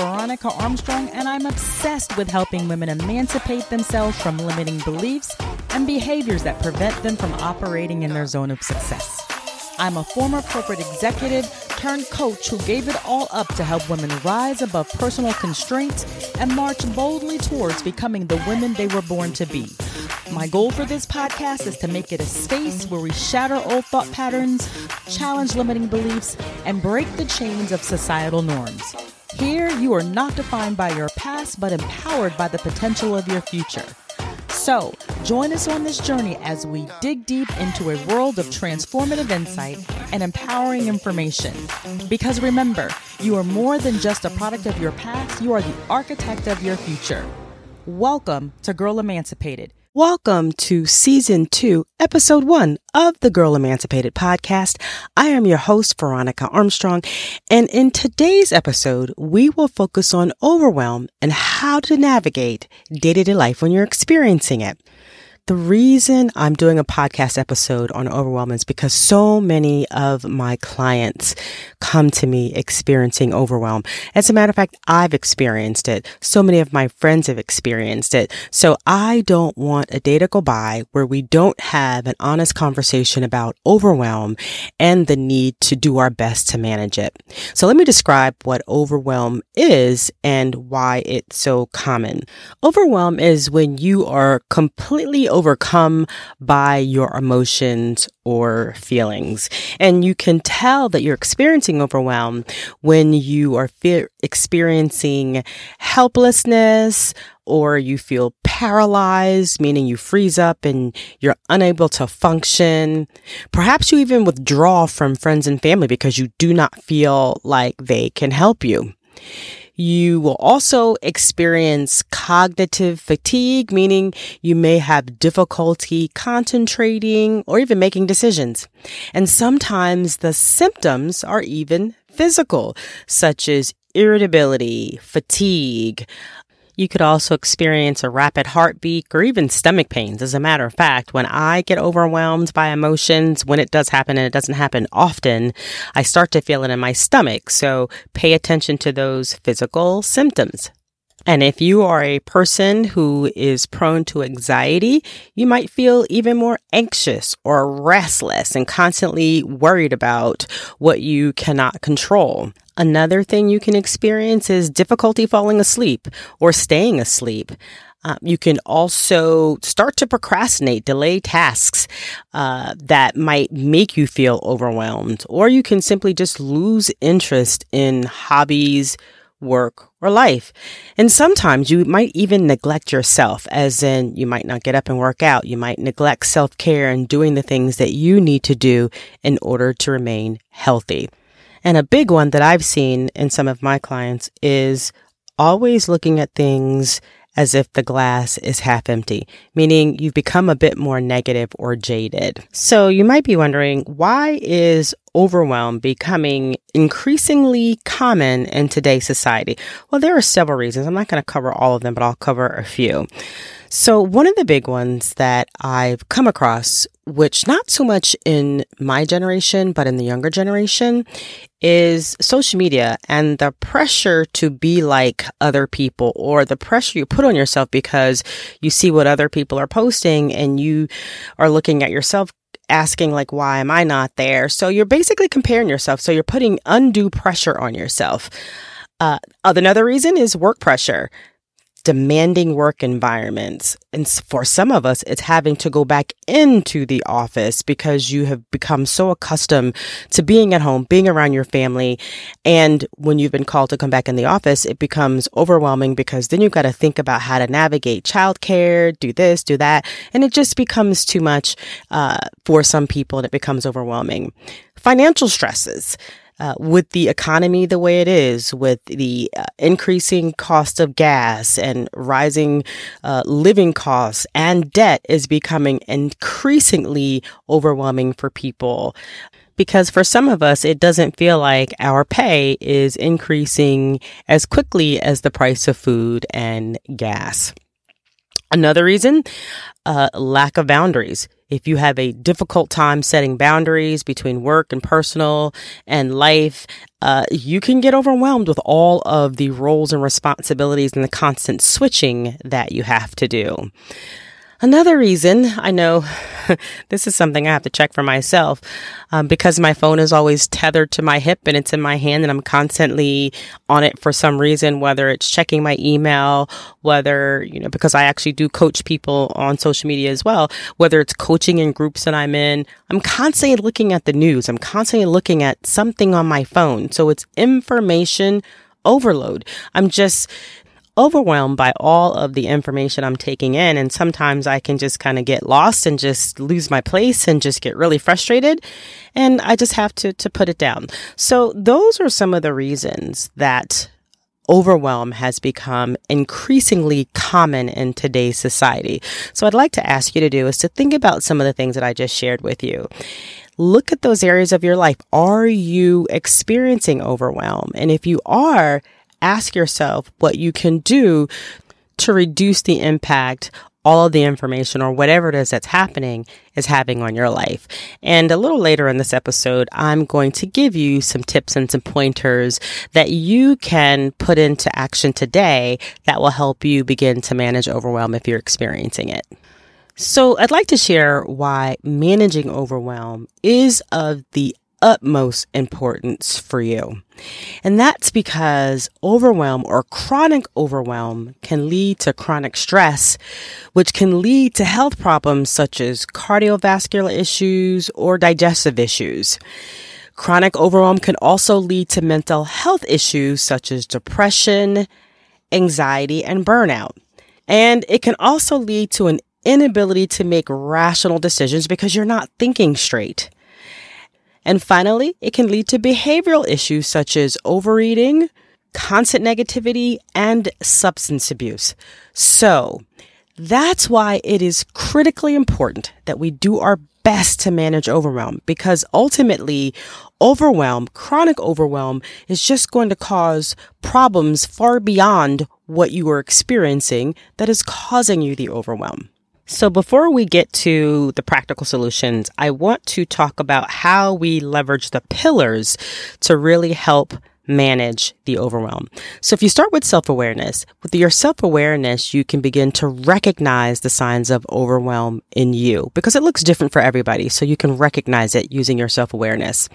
Veronica Armstrong, and I'm obsessed with helping women emancipate themselves from limiting beliefs and behaviors that prevent them from operating in their zone of success. I'm a former corporate executive turned coach who gave it all up to help women rise above personal constraints and march boldly towards becoming the women they were born to be. My goal for this podcast is to make it a space where we shatter old thought patterns, challenge limiting beliefs, and break the chains of societal norms. Here, you are not defined by your past, but empowered by the potential of your future. So, join us on this journey as we dig deep into a world of transformative insight and empowering information. Because remember, you are more than just a product of your past, you are the architect of your future. Welcome to Girl Emancipated Welcome to season two, episode one of the Girl Emancipated podcast. I am your host, Veronica Armstrong. And in today's episode, we will focus on overwhelm and how to navigate day to day life when you're experiencing it. The reason I'm doing a podcast episode on overwhelm is because so many of my clients come to me experiencing overwhelm. As a matter of fact, I've experienced it. So many of my friends have experienced it. So I don't want a day to go by where we don't have an honest conversation about overwhelm and the need to do our best to manage it. So let me describe what overwhelm is and why it's so common. Overwhelm is when you are completely overcome by your emotions or feelings. And you can tell that you're experiencing overwhelm when you are fe- experiencing helplessness or you feel paralyzed, meaning you freeze up and you're unable to function. Perhaps you even withdraw from friends and family because you do not feel like they can help you. You will also experience cognitive fatigue, meaning you may have difficulty concentrating or even making decisions. And sometimes the symptoms are even physical, such as irritability, fatigue, you could also experience a rapid heartbeat or even stomach pains. As a matter of fact, when I get overwhelmed by emotions, when it does happen and it doesn't happen often, I start to feel it in my stomach. So pay attention to those physical symptoms. And if you are a person who is prone to anxiety, you might feel even more anxious or restless and constantly worried about what you cannot control. Another thing you can experience is difficulty falling asleep or staying asleep. Uh, you can also start to procrastinate, delay tasks uh, that might make you feel overwhelmed, or you can simply just lose interest in hobbies, work, or life. And sometimes you might even neglect yourself, as in you might not get up and work out. You might neglect self care and doing the things that you need to do in order to remain healthy. And a big one that I've seen in some of my clients is always looking at things as if the glass is half empty, meaning you've become a bit more negative or jaded. So you might be wondering, why is overwhelm becoming increasingly common in today's society? Well, there are several reasons. I'm not going to cover all of them, but I'll cover a few. So one of the big ones that I've come across, which not so much in my generation, but in the younger generation, is social media and the pressure to be like other people or the pressure you put on yourself because you see what other people are posting and you are looking at yourself asking like why am i not there? So you're basically comparing yourself. So you're putting undue pressure on yourself. Uh, another reason is work pressure demanding work environments. And for some of us, it's having to go back into the office because you have become so accustomed to being at home, being around your family. And when you've been called to come back in the office, it becomes overwhelming because then you've got to think about how to navigate childcare, do this, do that. And it just becomes too much uh, for some people and it becomes overwhelming. Financial stresses. Uh, with the economy the way it is, with the uh, increasing cost of gas and rising uh, living costs and debt is becoming increasingly overwhelming for people. Because for some of us, it doesn't feel like our pay is increasing as quickly as the price of food and gas. Another reason, uh, lack of boundaries If you have a difficult time setting boundaries between work and personal and life, uh, you can get overwhelmed with all of the roles and responsibilities and the constant switching that you have to do. Another reason I know this is something I have to check for myself um, because my phone is always tethered to my hip and it's in my hand and I'm constantly on it for some reason, whether it's checking my email, whether, you know, because I actually do coach people on social media as well, whether it's coaching in groups that I'm in, I'm constantly looking at the news. I'm constantly looking at something on my phone. So it's information overload. I'm just, overwhelmed by all of the information I'm taking in. And sometimes I can just kind of get lost and just lose my place and just get really frustrated. And I just have to, to put it down. So those are some of the reasons that overwhelm has become increasingly common in today's society. So I'd like to ask you to do is to think about some of the things that I just shared with you look at those areas of your life. Are you experiencing overwhelm? And if you are, ask yourself what you can do to reduce the impact all of the information or whatever it is that's happening is having on your life. And a little later in this episode, I'm going to give you some tips and some pointers that you can put into action today that will help you begin to manage overwhelm if you're experiencing it. So I'd like to share why managing overwhelm is of the utmost importance for you. And that's because overwhelm or chronic overwhelm can lead to chronic stress, which can lead to health problems such as cardiovascular issues or digestive issues. Chronic overwhelm can also lead to mental health issues such as depression, anxiety, and burnout. And it can also lead to an inability to make rational decisions because you're not thinking straight. And finally, it can lead to behavioral issues such as overeating, constant negativity, and substance abuse. So that's why it is critically important that we do our best to manage overwhelm because ultimately overwhelm, chronic overwhelm is just going to cause problems far beyond what you are experiencing that is causing you the overwhelm. So before we get to the practical solutions, I want to talk about how we leverage the pillars to really help manage the overwhelm. So if you start with self-awareness, with your self-awareness, you can begin to recognize the signs of overwhelm in you because it looks different for everybody. So you can recognize it using your self-awareness.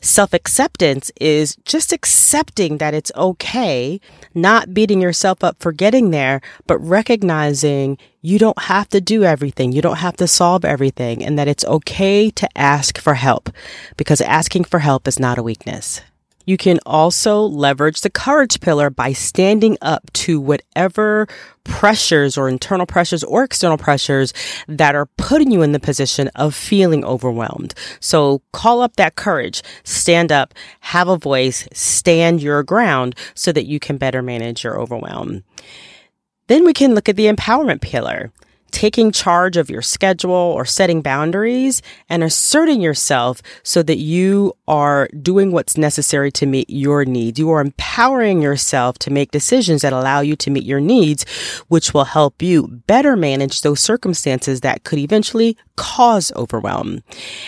Self-acceptance is just accepting that it's okay, not beating yourself up for getting there, but recognizing you don't have to do everything. You don't have to solve everything and that it's okay to ask for help because asking for help is not a weakness. You can also leverage the courage pillar by standing up to whatever pressures or internal pressures or external pressures that are putting you in the position of feeling overwhelmed. So call up that courage, stand up, have a voice, stand your ground so that you can better manage your overwhelm. Then we can look at the empowerment pillar taking charge of your schedule or setting boundaries and asserting yourself so that you are doing what's necessary to meet your needs. You are empowering yourself to make decisions that allow you to meet your needs, which will help you better manage those circumstances that could eventually cause overwhelm.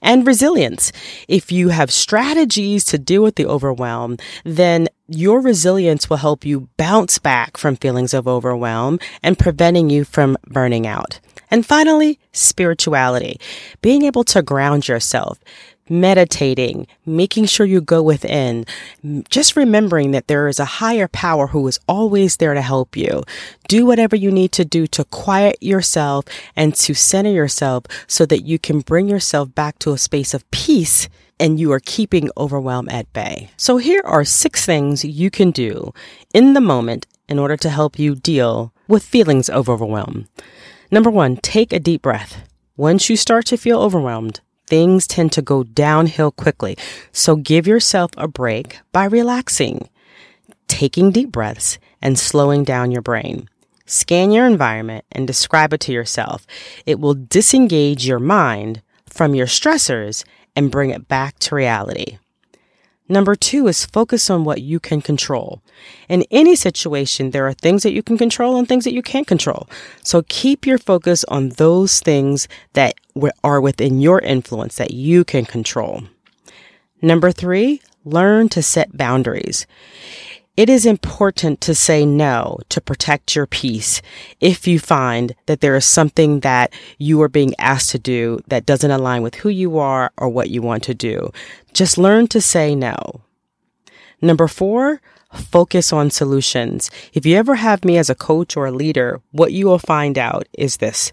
And resilience. If you have strategies to deal with the overwhelm, then your resilience will help you bounce back from feelings of overwhelm and preventing you from burning out. And finally, spirituality. Being able to ground yourself, meditating, making sure you go within, just remembering that there is a higher power who is always there to help you. Do whatever you need to do to quiet yourself and to center yourself so that you can bring yourself back to a space of peace and you are keeping overwhelm at bay. So here are six things you can do in the moment in order to help you deal with feelings of overwhelm. Number one, take a deep breath. Once you start to feel overwhelmed, things tend to go downhill quickly. So give yourself a break by relaxing, taking deep breaths, and slowing down your brain. Scan your environment and describe it to yourself. It will disengage your mind from your stressors and bring it back to reality. Number two is focus on what you can control. In any situation, there are things that you can control and things that you can't control. So keep your focus on those things that are within your influence that you can control. Number three, learn to set boundaries. It is important to say no to protect your peace if you find that there is something that you are being asked to do that doesn't align with who you are or what you want to do. Just learn to say no. Number four, focus on solutions. If you ever have me as a coach or a leader, what you will find out is this.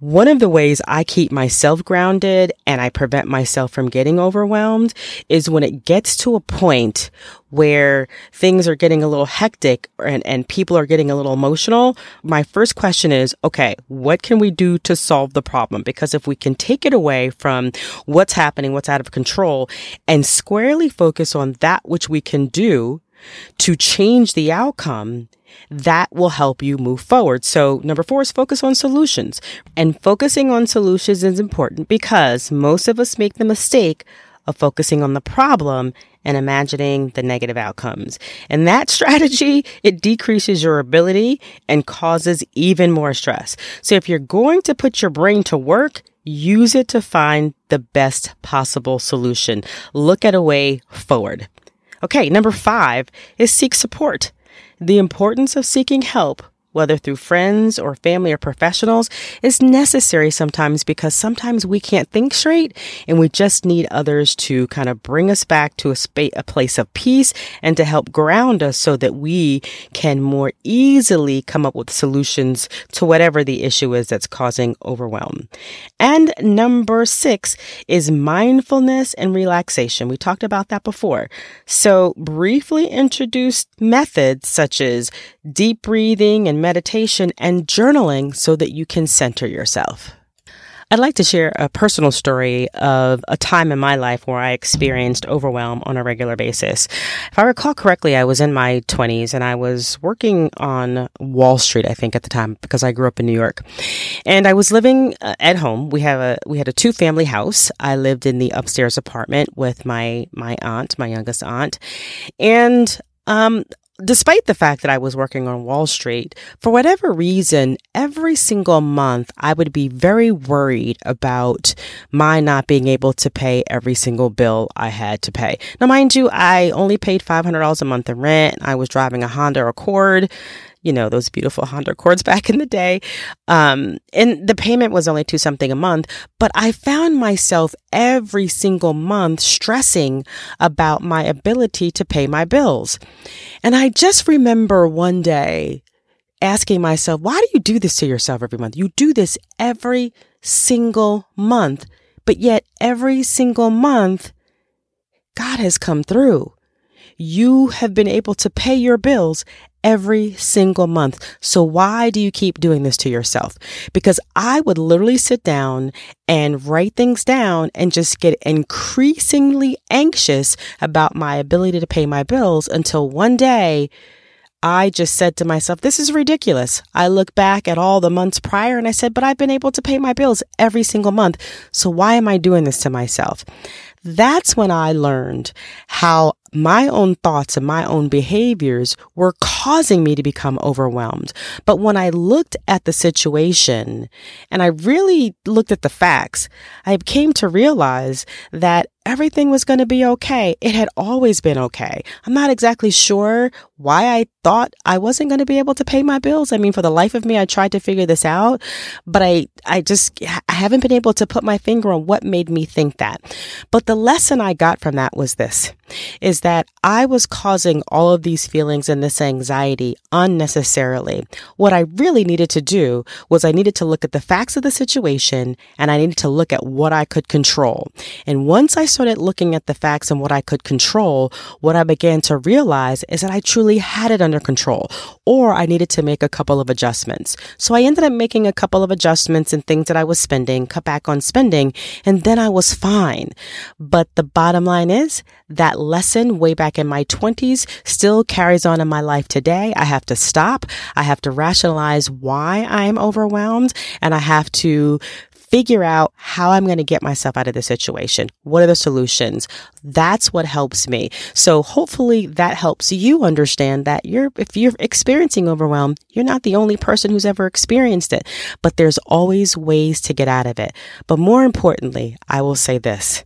One of the ways I keep myself grounded and I prevent myself from getting overwhelmed is when it gets to a point where things are getting a little hectic and, and people are getting a little emotional. My first question is, okay, what can we do to solve the problem? Because if we can take it away from what's happening, what's out of control and squarely focus on that which we can do to change the outcome, that will help you move forward. So number four is focus on solutions. And focusing on solutions is important because most of us make the mistake of focusing on the problem and imagining the negative outcomes. And that strategy, it decreases your ability and causes even more stress. So if you're going to put your brain to work, use it to find the best possible solution. Look at a way forward. Okay, number five is seek support. The importance of seeking help whether through friends or family or professionals, is necessary sometimes because sometimes we can't think straight and we just need others to kind of bring us back to a, a place of peace and to help ground us so that we can more easily come up with solutions to whatever the issue is that's causing overwhelm. And number six is mindfulness and relaxation. We talked about that before. So briefly introduce methods such as deep breathing and meditation and journaling so that you can center yourself. I'd like to share a personal story of a time in my life where I experienced overwhelm on a regular basis. If I recall correctly, I was in my 20s and I was working on Wall Street, I think at the time, because I grew up in New York. And I was living uh, at home. We have a we had a two family house. I lived in the upstairs apartment with my my aunt, my youngest aunt. And um, despite the fact that I was working on Wall Street, for whatever reason, every single month I would be very worried about my not being able to pay every single bill I had to pay. Now, mind you, I only paid $500 a month in rent. I was driving a Honda Accord you know, those beautiful Honda Accords back in the day. Um, and the payment was only two something a month, but I found myself every single month stressing about my ability to pay my bills. And I just remember one day asking myself, why do you do this to yourself every month? You do this every single month, but yet every single month, God has come through. You have been able to pay your bills every single month. So why do you keep doing this to yourself? Because I would literally sit down and write things down and just get increasingly anxious about my ability to pay my bills until one day I just said to myself, this is ridiculous. I look back at all the months prior and I said, but I've been able to pay my bills every single month. So why am I doing this to myself? That's when I learned how my own thoughts and my own behaviors were causing me to become overwhelmed. But when I looked at the situation and I really looked at the facts, I came to realize that everything was going to be okay. It had always been okay. I'm not exactly sure why I thought I wasn't going to be able to pay my bills. I mean, for the life of me, I tried to figure this out, but I, I just, I haven't been able to put my finger on what made me think that. But the lesson I got from that was this, is that I was causing all of these feelings and this anxiety unnecessarily. What I really needed to do was I needed to look at the facts of the situation and I needed to look at what I could control. And once I started looking at the facts and what I could control, what I began to realize is that I truly had it under control or I needed to make a couple of adjustments. So I ended up making a couple of adjustments and things that I was spending, cut back on spending, and then I was fine. But the bottom line is that lesson way back in my 20s still carries on in my life today. I have to stop. I have to rationalize why I'm overwhelmed and I have to figure out how I'm going to get myself out of the situation. What are the solutions? That's what helps me. So hopefully that helps you understand that you're, if you're experiencing overwhelm, you're not the only person who's ever experienced it, but there's always ways to get out of it. But more importantly, I will say this.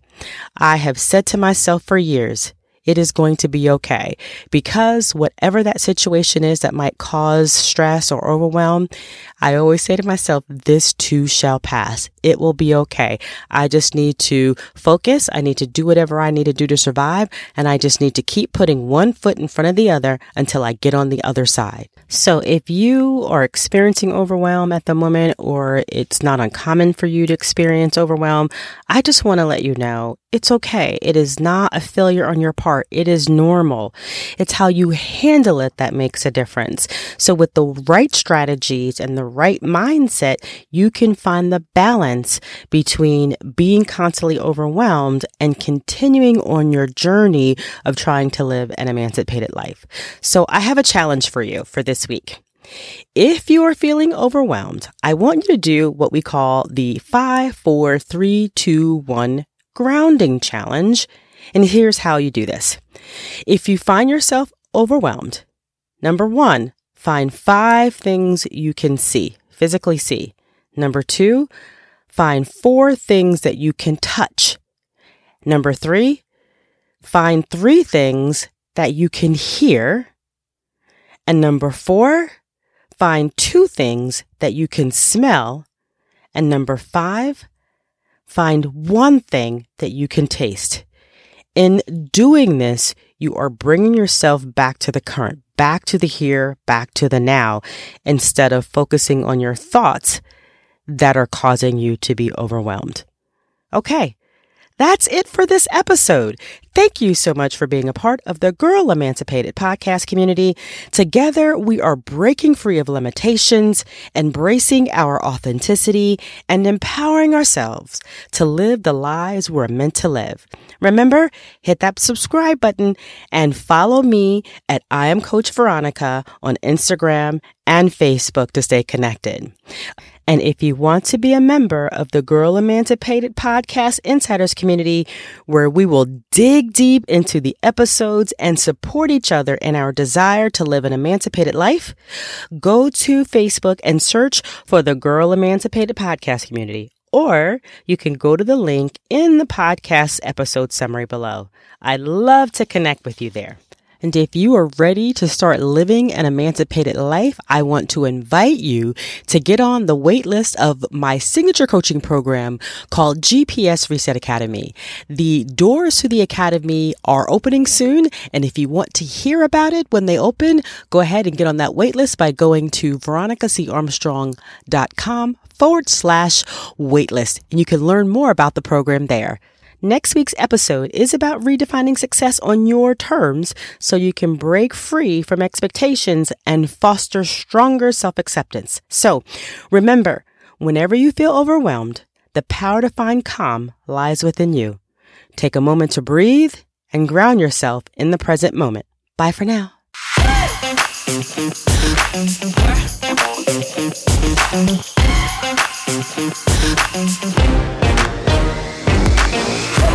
I have said to myself for years, it is going to be okay because whatever that situation is that might cause stress or overwhelm, I always say to myself, this too shall pass. It will be okay. I just need to focus. I need to do whatever I need to do to survive. And I just need to keep putting one foot in front of the other until I get on the other side. So if you are experiencing overwhelm at the moment or it's not uncommon for you to experience overwhelm, I just want to let you know it's okay. It is not a failure on your part. It is normal. It's how you handle it that makes a difference. So with the right strategies and the right mindset, you can find the balance between being constantly overwhelmed and continuing on your journey of trying to live an emancipated life. So I have a challenge for you for this week. If you are feeling overwhelmed, I want you to do what we call the five, four, three, two, one grounding challenge. And here's how you do this. If you find yourself overwhelmed, number one, find five things you can see, physically see. Number two, find four things that you can touch. Number three, find three things that you can hear. And number four, find two things that you can smell. And number five, find one thing that you can taste. In doing this, you are bringing yourself back to the current, back to the here, back to the now, instead of focusing on your thoughts that are causing you to be overwhelmed. Okay. That's it for this episode. Thank you so much for being a part of the Girl Emancipated podcast community. Together, we are breaking free of limitations, embracing our authenticity, and empowering ourselves to live the lives we're meant to live. Remember, hit that subscribe button and follow me at I am Coach Veronica on Instagram and Facebook to stay connected. And if you want to be a member of the Girl Emancipated Podcast Insiders community, where we will dig deep into the episodes and support each other in our desire to live an emancipated life, go to Facebook and search for the Girl Emancipated Podcast community. Or you can go to the link in the podcast episode summary below. I'd love to connect with you there. And if you are ready to start living an emancipated life, I want to invite you to get on the wait list of my signature coaching program called GPS Reset Academy. The doors to the academy are opening soon. And if you want to hear about it when they open, go ahead and get on that wait list by going to veronicacarmstrong.com forward slash waitlist. And you can learn more about the program there. Next week's episode is about redefining success on your terms so you can break free from expectations and foster stronger self acceptance. So remember, whenever you feel overwhelmed, the power to find calm lies within you. Take a moment to breathe and ground yourself in the present moment. Bye for now.